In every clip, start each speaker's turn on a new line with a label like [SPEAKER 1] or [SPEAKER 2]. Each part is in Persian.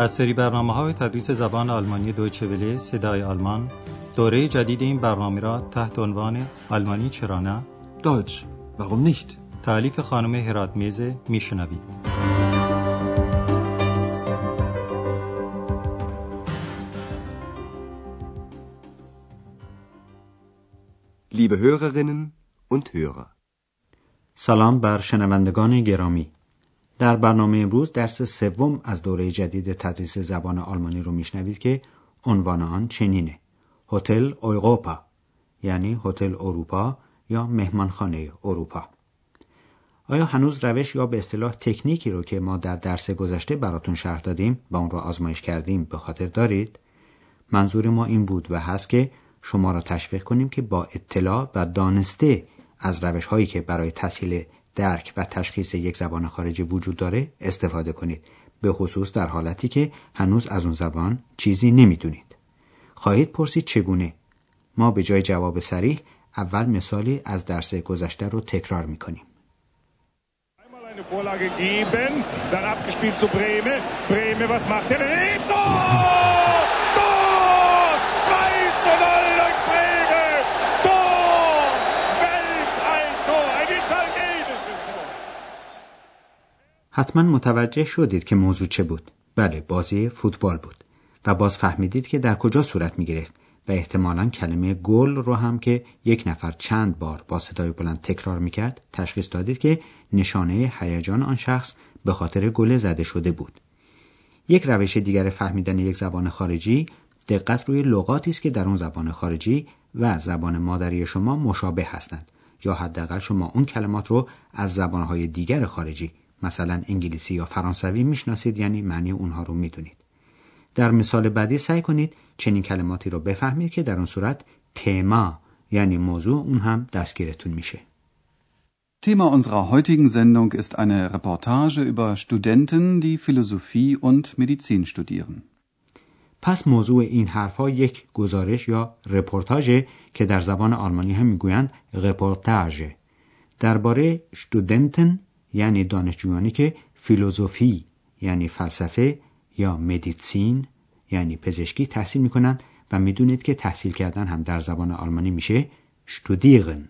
[SPEAKER 1] از سری برنامه های تدریس زبان آلمانی دویچه وله صدای آلمان دوره جدید این برنامه را تحت عنوان آلمانی چرا نه؟
[SPEAKER 2] Deutsch, warum nicht?
[SPEAKER 1] تعلیف خانم هرات میزه میشنوید
[SPEAKER 2] Liebe Hörerinnen und Hörer,
[SPEAKER 3] سلام بر شنوندگان گرامی. در برنامه امروز درس سوم از دوره جدید تدریس زبان آلمانی رو میشنوید که عنوان آن چنینه. هتل اوروپا یعنی هتل اروپا یا مهمانخانه اروپا. آیا هنوز روش یا به اصطلاح تکنیکی رو که ما در درس گذشته براتون شرح دادیم و اون رو آزمایش کردیم به خاطر دارید؟ منظور ما این بود و هست که شما را تشویق کنیم که با اطلاع و دانسته از روش هایی که برای تسهیل درک و تشخیص یک زبان خارجی وجود داره استفاده کنید. به خصوص در حالتی که هنوز از اون زبان چیزی نمی‌دونید. خواهید پرسید چگونه؟ ما به جای جواب سریح اول مثالی از درس گذشته رو تکرار می‌کنیم.
[SPEAKER 4] Vorlage geben, dann abgespielt zu Breme. Breme, was macht er? 2 zu 0 durch Breme! Tor! Welt ein Tor! Ein italienisches Tor!
[SPEAKER 3] حتما متوجه شدید که موضوع چه بود. بله بازی فوتبال بود. و باز فهمیدید که در کجا صورت می گرفت و احتمالا کلمه گل رو هم که یک نفر چند بار با صدای بلند تکرار می کرد تشخیص دادید که نشانه هیجان آن شخص به خاطر گل زده شده بود. یک روش دیگر فهمیدن یک زبان خارجی دقت روی لغاتی است که در اون زبان خارجی و زبان مادری شما مشابه هستند. یا حداقل شما اون کلمات رو از زبانهای دیگر خارجی مثلا انگلیسی یا فرانسوی می‌شناسید یعنی معنی اونها رو می‌دونید. در مثال بعدی سعی کنید چنین کلماتی رو بفهمید که در اون صورت تما یعنی موضوع اون هم دستگیرتون میشه.
[SPEAKER 5] Thema unserer heutigen Sendung ist eine Reportage über Studenten, die Philosophie und Medizin studieren.
[SPEAKER 3] پس موضوع این حرفها یک گزارش یا رپورتاژه که در زبان آلمانی هم می‌گویند رپورتاژ درباره Studenten یعنی دانشجویانی که Philosophie یعنی فلسفه یا Medizin یعنی پزشکی تحصیل می‌کنند و می‌دونید که تحصیل کردن هم در زبان آلمانی میشه studieren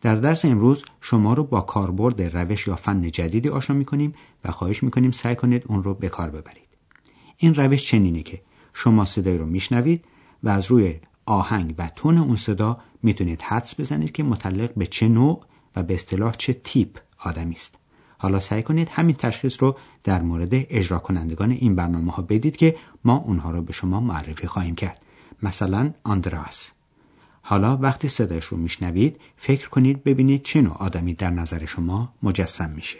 [SPEAKER 3] در درس امروز شما رو با کاربرد روش یا فن جدیدی آشنا می‌کنیم و خواهش می‌کنیم سعی کنید اون رو به کار ببرید. این روش چنینه که شما صدای رو میشنوید و از روی آهنگ و تون اون صدا می‌تونید حدس بزنید که متعلق به چه نوع و به اصطلاح چه تیپ آدمی است حالا سعی کنید همین تشخیص رو در مورد اجرا کنندگان این برنامه ها بدید که ما اونها رو به شما معرفی خواهیم کرد مثلا آندراس حالا وقتی صدایش رو میشنوید فکر کنید ببینید چه نوع آدمی در نظر شما مجسم میشه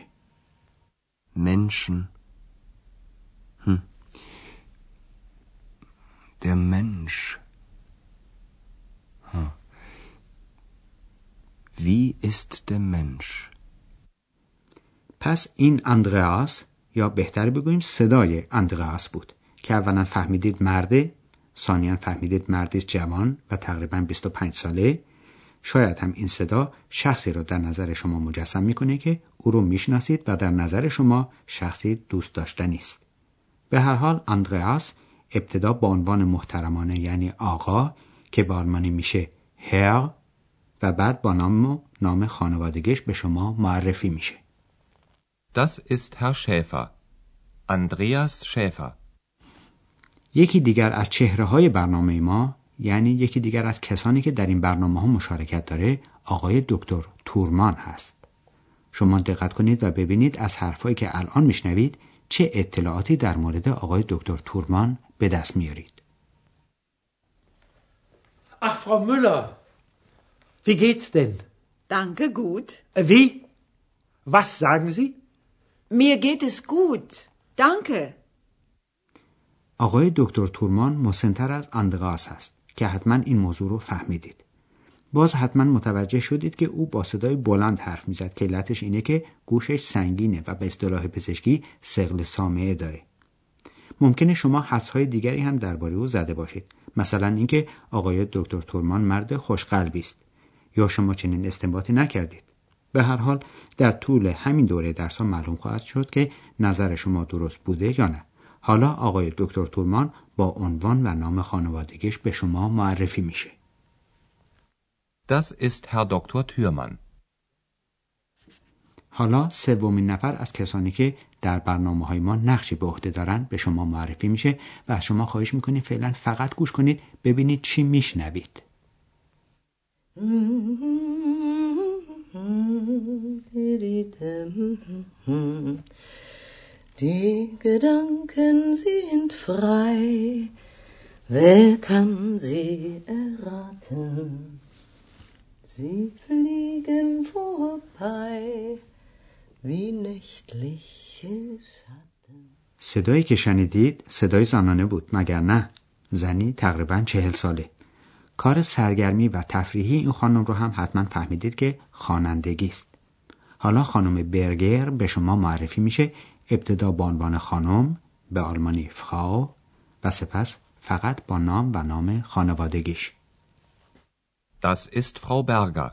[SPEAKER 2] Menschen. Hm. Der Mensch. Hm. Wie ist der Mensch?
[SPEAKER 3] پس این اندرئاس یا بهتر بگوییم صدای اندرئاس بود که اولا فهمیدید مرده ثانیا فهمیدید مردی جوان و تقریبا 25 ساله. شاید هم این صدا شخصی را در نظر شما مجسم می‌کنه که او رو می‌شناسید و در نظر شما شخصی دوست داشتنی است. به هر حال اندرئاس ابتدا با عنوان محترمانه یعنی آقا که به آلمانی میشه هر و بعد با نام و نام خانوادگیش به شما معرفی میشه.
[SPEAKER 6] Das ist Herr Schäfer. Andreas Schäfer.
[SPEAKER 3] یکی دیگر از چهره های برنامه ما یعنی یکی دیگر از کسانی که در این برنامه ها مشارکت داره آقای دکتر تورمان هست شما دقت کنید و ببینید از حرفایی که الان میشنوید چه اطلاعاتی در مورد آقای دکتر تورمان به دست میارید
[SPEAKER 7] Ach, Frau Müller, wie geht's denn?
[SPEAKER 8] Danke, gut.
[SPEAKER 7] Wie? Was sagen Sie?
[SPEAKER 8] Mir geht es gut. Danke.
[SPEAKER 3] آقای دکتر تورمان مسنتر از اندغاس هست که حتما این موضوع رو فهمیدید باز حتما متوجه شدید که او با صدای بلند حرف می‌زد که علتش اینه که گوشش سنگینه و به اصطلاح پزشکی سقل سامعه داره ممکنه شما حدسهای دیگری هم درباره او زده باشید مثلا اینکه آقای دکتر تورمان مرد خوشقلبی است یا شما چنین استنباطی نکردید به هر حال در طول همین دوره درس ها معلوم خواهد شد که نظر شما درست بوده یا نه حالا آقای دکتر تورمان با عنوان و نام خانوادگیش به شما معرفی میشه.
[SPEAKER 6] Das ist Herr Dr. Thürmann.
[SPEAKER 3] حالا سومین نفر از کسانی که در برنامه های ما نقشی به عهده دارند به شما معرفی میشه و از شما خواهش می‌کنیم فعلا فقط گوش کنید ببینید چی میشنوید.
[SPEAKER 9] Die Gedanken sind frei, wer kann sie erraten? Sie fliegen vorbei wie nächtliche Schatten.
[SPEAKER 3] صدایی که شنیدید صدای زنانه بود مگر نه؟ زنی تقریبا چهل ساله. کار سرگرمی و تفریحی این خانم رو هم حتما فهمیدید که خوانندگی است. حالا خانم برگر به شما معرفی میشه ابتدا با عنوان خانم به آلمانی فراو و سپس فقط با نام و نام خانوادگیش.
[SPEAKER 6] Das ist Frau Berger.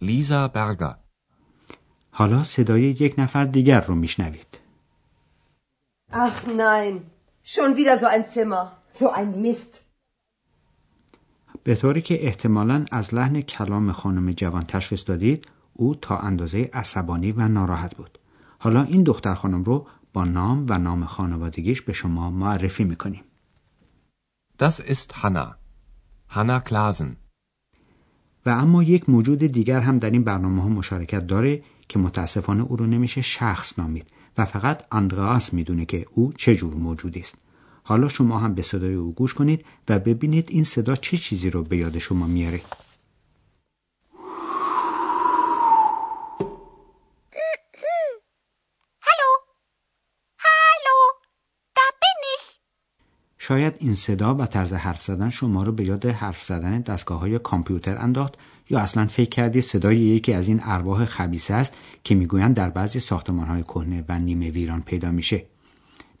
[SPEAKER 6] Lisa Berger.
[SPEAKER 3] حالا صدای یک نفر دیگر رو میشنوید.
[SPEAKER 10] Ach nein, schon wieder so ein Zimmer, so ein Mist.
[SPEAKER 3] به طوری که احتمالا از لحن کلام خانم جوان تشخیص دادید او تا اندازه عصبانی و ناراحت بود. حالا این دختر خانم رو با نام و نام خانوادگیش به شما معرفی می‌کنیم.
[SPEAKER 6] Das ist Hanna. Hanna Klasen.
[SPEAKER 3] و اما یک موجود دیگر هم در این برنامه ها مشارکت داره که متاسفانه او رو نمیشه شخص نامید و فقط اندراس می‌دونه که او چه جور موجودی است. حالا شما هم به صدای او گوش کنید و ببینید این صدا چه چیزی رو به یاد شما میاره. شاید این صدا و طرز حرف زدن شما رو به یاد حرف زدن دستگاه های کامپیوتر انداخت یا اصلا فکر کردید صدای یکی از این ارواح خبیسه است که می‌گویند در بعضی ساختمان های کهنه و نیمه ویران پیدا میشه.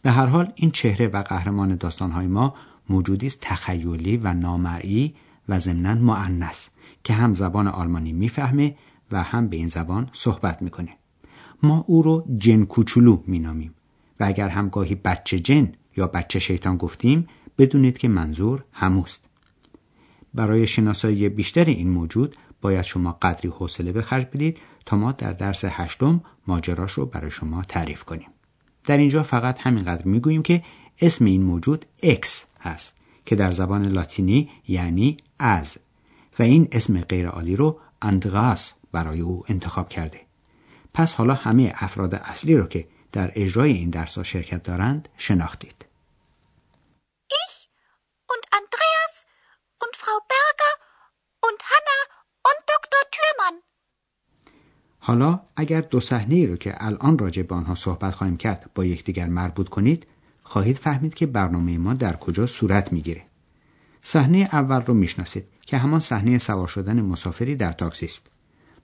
[SPEAKER 3] به هر حال این چهره و قهرمان داستان های ما موجودی است تخیلی و نامرئی و ضمنا معنس که هم زبان آلمانی می‌فهمه و هم به این زبان صحبت می‌کنه. ما او رو جن کوچولو مینامیم و اگر هم گاهی بچه جن یا بچه شیطان گفتیم بدونید که منظور هموست. برای شناسایی بیشتر این موجود باید شما قدری حوصله به خرج بدید تا ما در درس هشتم ماجراش رو برای شما تعریف کنیم. در اینجا فقط همینقدر می‌گوییم که اسم این موجود اکس هست که در زبان لاتینی یعنی از و این اسم غیرعالی رو اندغاس برای او انتخاب کرده. پس حالا همه افراد اصلی رو که در اجرای این درس شرکت دارند شناختید. حالا اگر دو صحنه رو که الان راجع به آنها صحبت خواهیم کرد با یکدیگر مربوط کنید خواهید فهمید که برنامه ما در کجا صورت می‌گیره. صحنه اول رو می‌شناسید که همان صحنه سوار شدن مسافری در تاکسی است.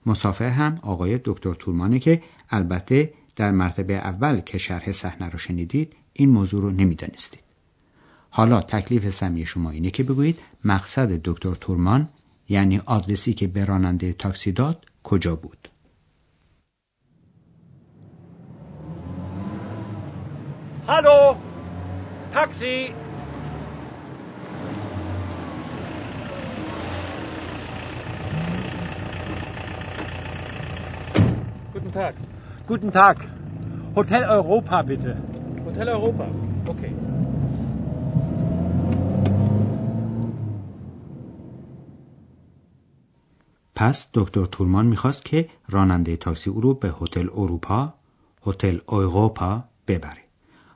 [SPEAKER 3] مسافر هم آقای دکتر تورمانه که البته در مرتبه اول که شرح صحنه رو شنیدید این موضوع رو نمی‌دانستید. حالا تکلیف سمی شما اینه که بگویید مقصد دکتر تورمان یعنی آدرسی که به راننده تاکسی داد کجا بود؟
[SPEAKER 7] Hallo! Taxi! Guten Tag. Guten Tag. Hotel Europa, bitte. Hotel Europa. Okay.
[SPEAKER 3] پس دکتر تورمان می‌خواست که راننده تاکسی او رو به هتل اروپا، هتل اوروپا ببره.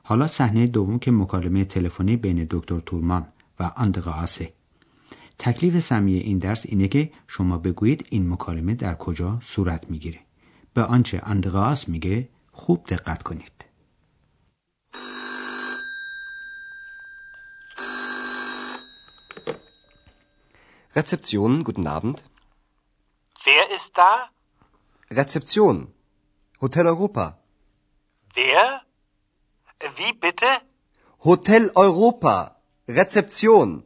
[SPEAKER 3] حالا صحنه دوم که مکالمه تلفنی بین دکتر تورمان و آسه تکلیف سمی این درس اینه که شما بگویید این مکالمه در کجا صورت می‌گیره به آنچه آس میگه خوب دقت کنید
[SPEAKER 2] Rezeption, guten Abend.
[SPEAKER 11] Wer ist da?
[SPEAKER 2] Rezeption. Hotel Europa.
[SPEAKER 11] Wer? Wie bitte?
[SPEAKER 2] هتل اروپا رسپسیون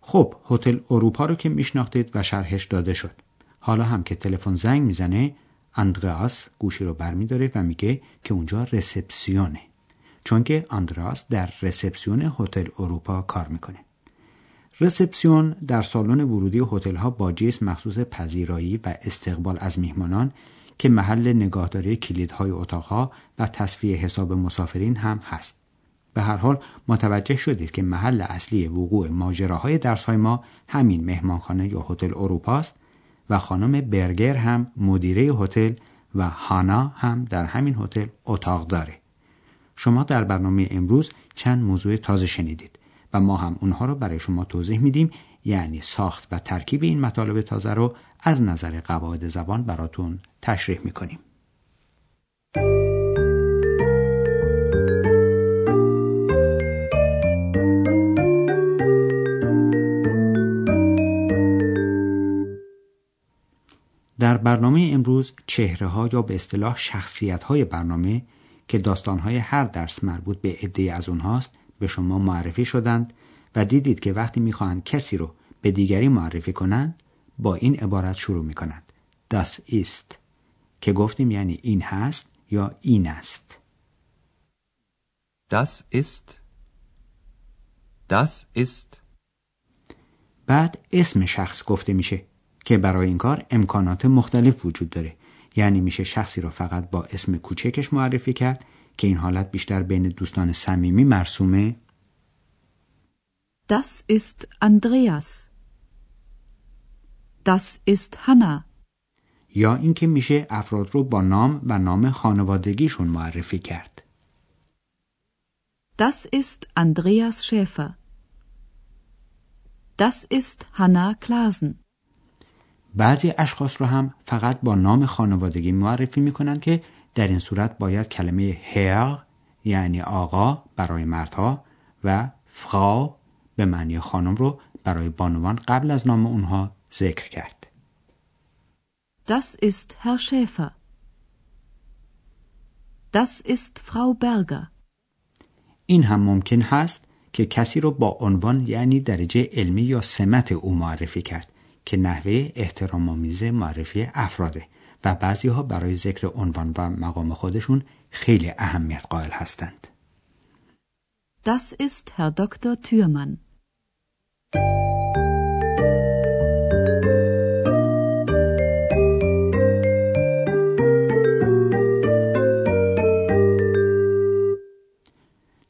[SPEAKER 3] خب هتل اروپا رو که میشناختید و شرحش داده شد. حالا هم که تلفن زنگ می‌زنه اندرئاس گوشی رو برمیداره و میگه که اونجا رسپسیونه. چون که آندراس در رسپسیون هتل اروپا کار می‌کنه. رسپسیون در سالن ورودی هتل ها با جسم مخصوص پذیرایی و استقبال از میهمانان که محل نگاهداری کلیدهای اتاقها و تصفیه حساب مسافرین هم هست. به هر حال متوجه شدید که محل اصلی وقوع ماجراهای درسهای ما همین مهمانخانه یا هتل اروپاست و خانم برگر هم مدیره هتل و هانا هم در همین هتل اتاق داره. شما در برنامه امروز چند موضوع تازه شنیدید و ما هم اونها رو برای شما توضیح میدیم یعنی ساخت و ترکیب این مطالب تازه رو از نظر قواعد زبان براتون تشریح می‌کنیم. در برنامه امروز چهره ها یا به اصطلاح شخصیت های برنامه که داستان های هر درس مربوط به عده از اونهاست به شما معرفی شدند و دیدید که وقتی می‌خواهند کسی رو به دیگری معرفی کنند با این عبارت شروع می‌کنند. Das ist. که گفتیم یعنی این هست یا این است.
[SPEAKER 6] Das ist. Das ist.
[SPEAKER 3] بعد اسم شخص گفته میشه که برای این کار امکانات مختلف وجود داره. یعنی میشه شخصی رو فقط با اسم کوچکش معرفی کرد که این حالت بیشتر بین دوستان صمیمی مرسومه.
[SPEAKER 12] Das ist Andreas. Das ist Hanna.
[SPEAKER 3] یا اینکه میشه افراد رو با نام و نام خانوادگیشون معرفی کرد.
[SPEAKER 12] Das ist Andreas Schäfer. Das ist Hanna Klasen.
[SPEAKER 3] بعضی اشخاص رو هم فقط با نام خانوادگی معرفی می‌کنن که در این صورت باید کلمه هر یعنی آقا برای مردها و فراو به معنی خانم رو برای بانوان قبل از نام اونها ذکر کرد.
[SPEAKER 12] Das ist Herr Schäfer. Das ist Frau Berger.
[SPEAKER 3] این هم ممکن هست که کسی رو با عنوان یعنی درجه علمی یا سمت او معرفی کرد که نحوه احترام آمیز معرفی افراده و بعضی ها برای ذکر عنوان و مقام خودشون خیلی اهمیت قائل هستند.
[SPEAKER 12] Das ist Herr Dr. Thürmann.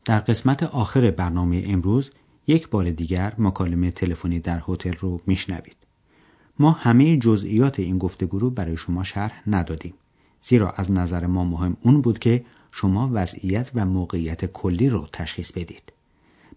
[SPEAKER 3] در قسمت آخر برنامه امروز یک بار دیگر مکالمه تلفنی در هتل رو میشنوید. ما همه جزئیات این گفتگو رو برای شما شرح ندادیم. زیرا از نظر ما مهم اون بود که شما وضعیت و موقعیت کلی رو تشخیص بدید.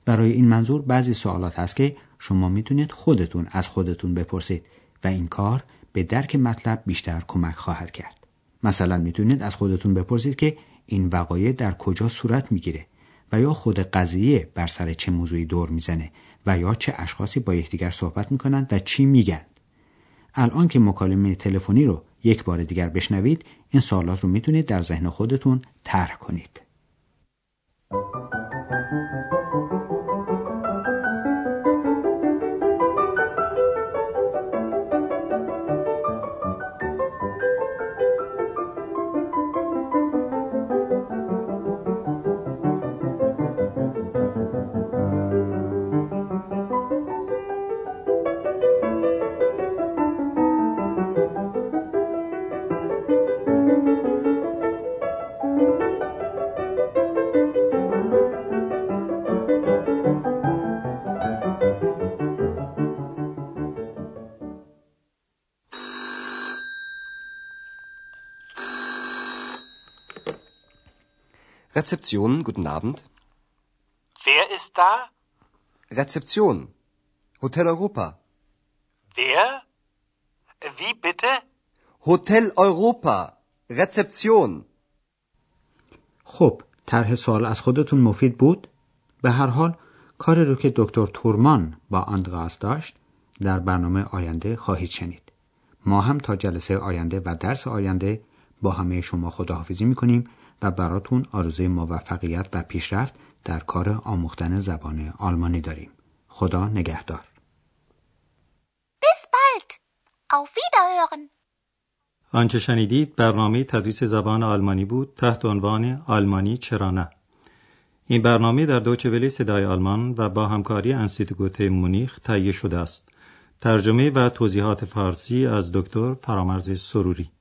[SPEAKER 3] برای این منظور بعضی سوالات هست که شما می‌تونید خودتون از خودتون بپرسید و این کار به درک مطلب بیشتر کمک خواهد کرد. مثلا می‌تونید از خودتون بپرسید که این وقایع در کجا صورت می‌گیره و یا خود قضیه بر سر چه موضوعی دور می‌زنه و یا چه اشخاصی با یکدیگر صحبت می‌کنند و چی میگن الان که مکالمه تلفنی رو یک بار دیگر بشنوید این سوالات رو می‌تونید در ذهن خودتون طرح کنید.
[SPEAKER 2] Rezeption, guten Abend.
[SPEAKER 11] Wer ist da?
[SPEAKER 2] Rezeption. Hotel Europa.
[SPEAKER 11] Wer? Wie bitte?
[SPEAKER 2] Hotel Europa. Rezeption.
[SPEAKER 3] خب طرح سوال از خودتون مفید بود؟ به هر حال کاری رو که دکتر تورمان با آندراس داشت در برنامه آینده خواهید شنید. ما هم تا جلسه آینده و درس آینده با همه شما خداحافظی می‌کنیم و براتون آرزوی موفقیت و پیشرفت در کار آموختن زبان آلمانی داریم. خدا نگهدار.
[SPEAKER 13] Bis bald. Auf Wiederhören.
[SPEAKER 1] آنچه شنیدید برنامه تدریس زبان آلمانی بود تحت عنوان آلمانی چرا نه این برنامه در دوچه صدای آلمان و با همکاری انسیتگوت مونیخ تهیه شده است. ترجمه و توضیحات فارسی از دکتر فرامرز سروری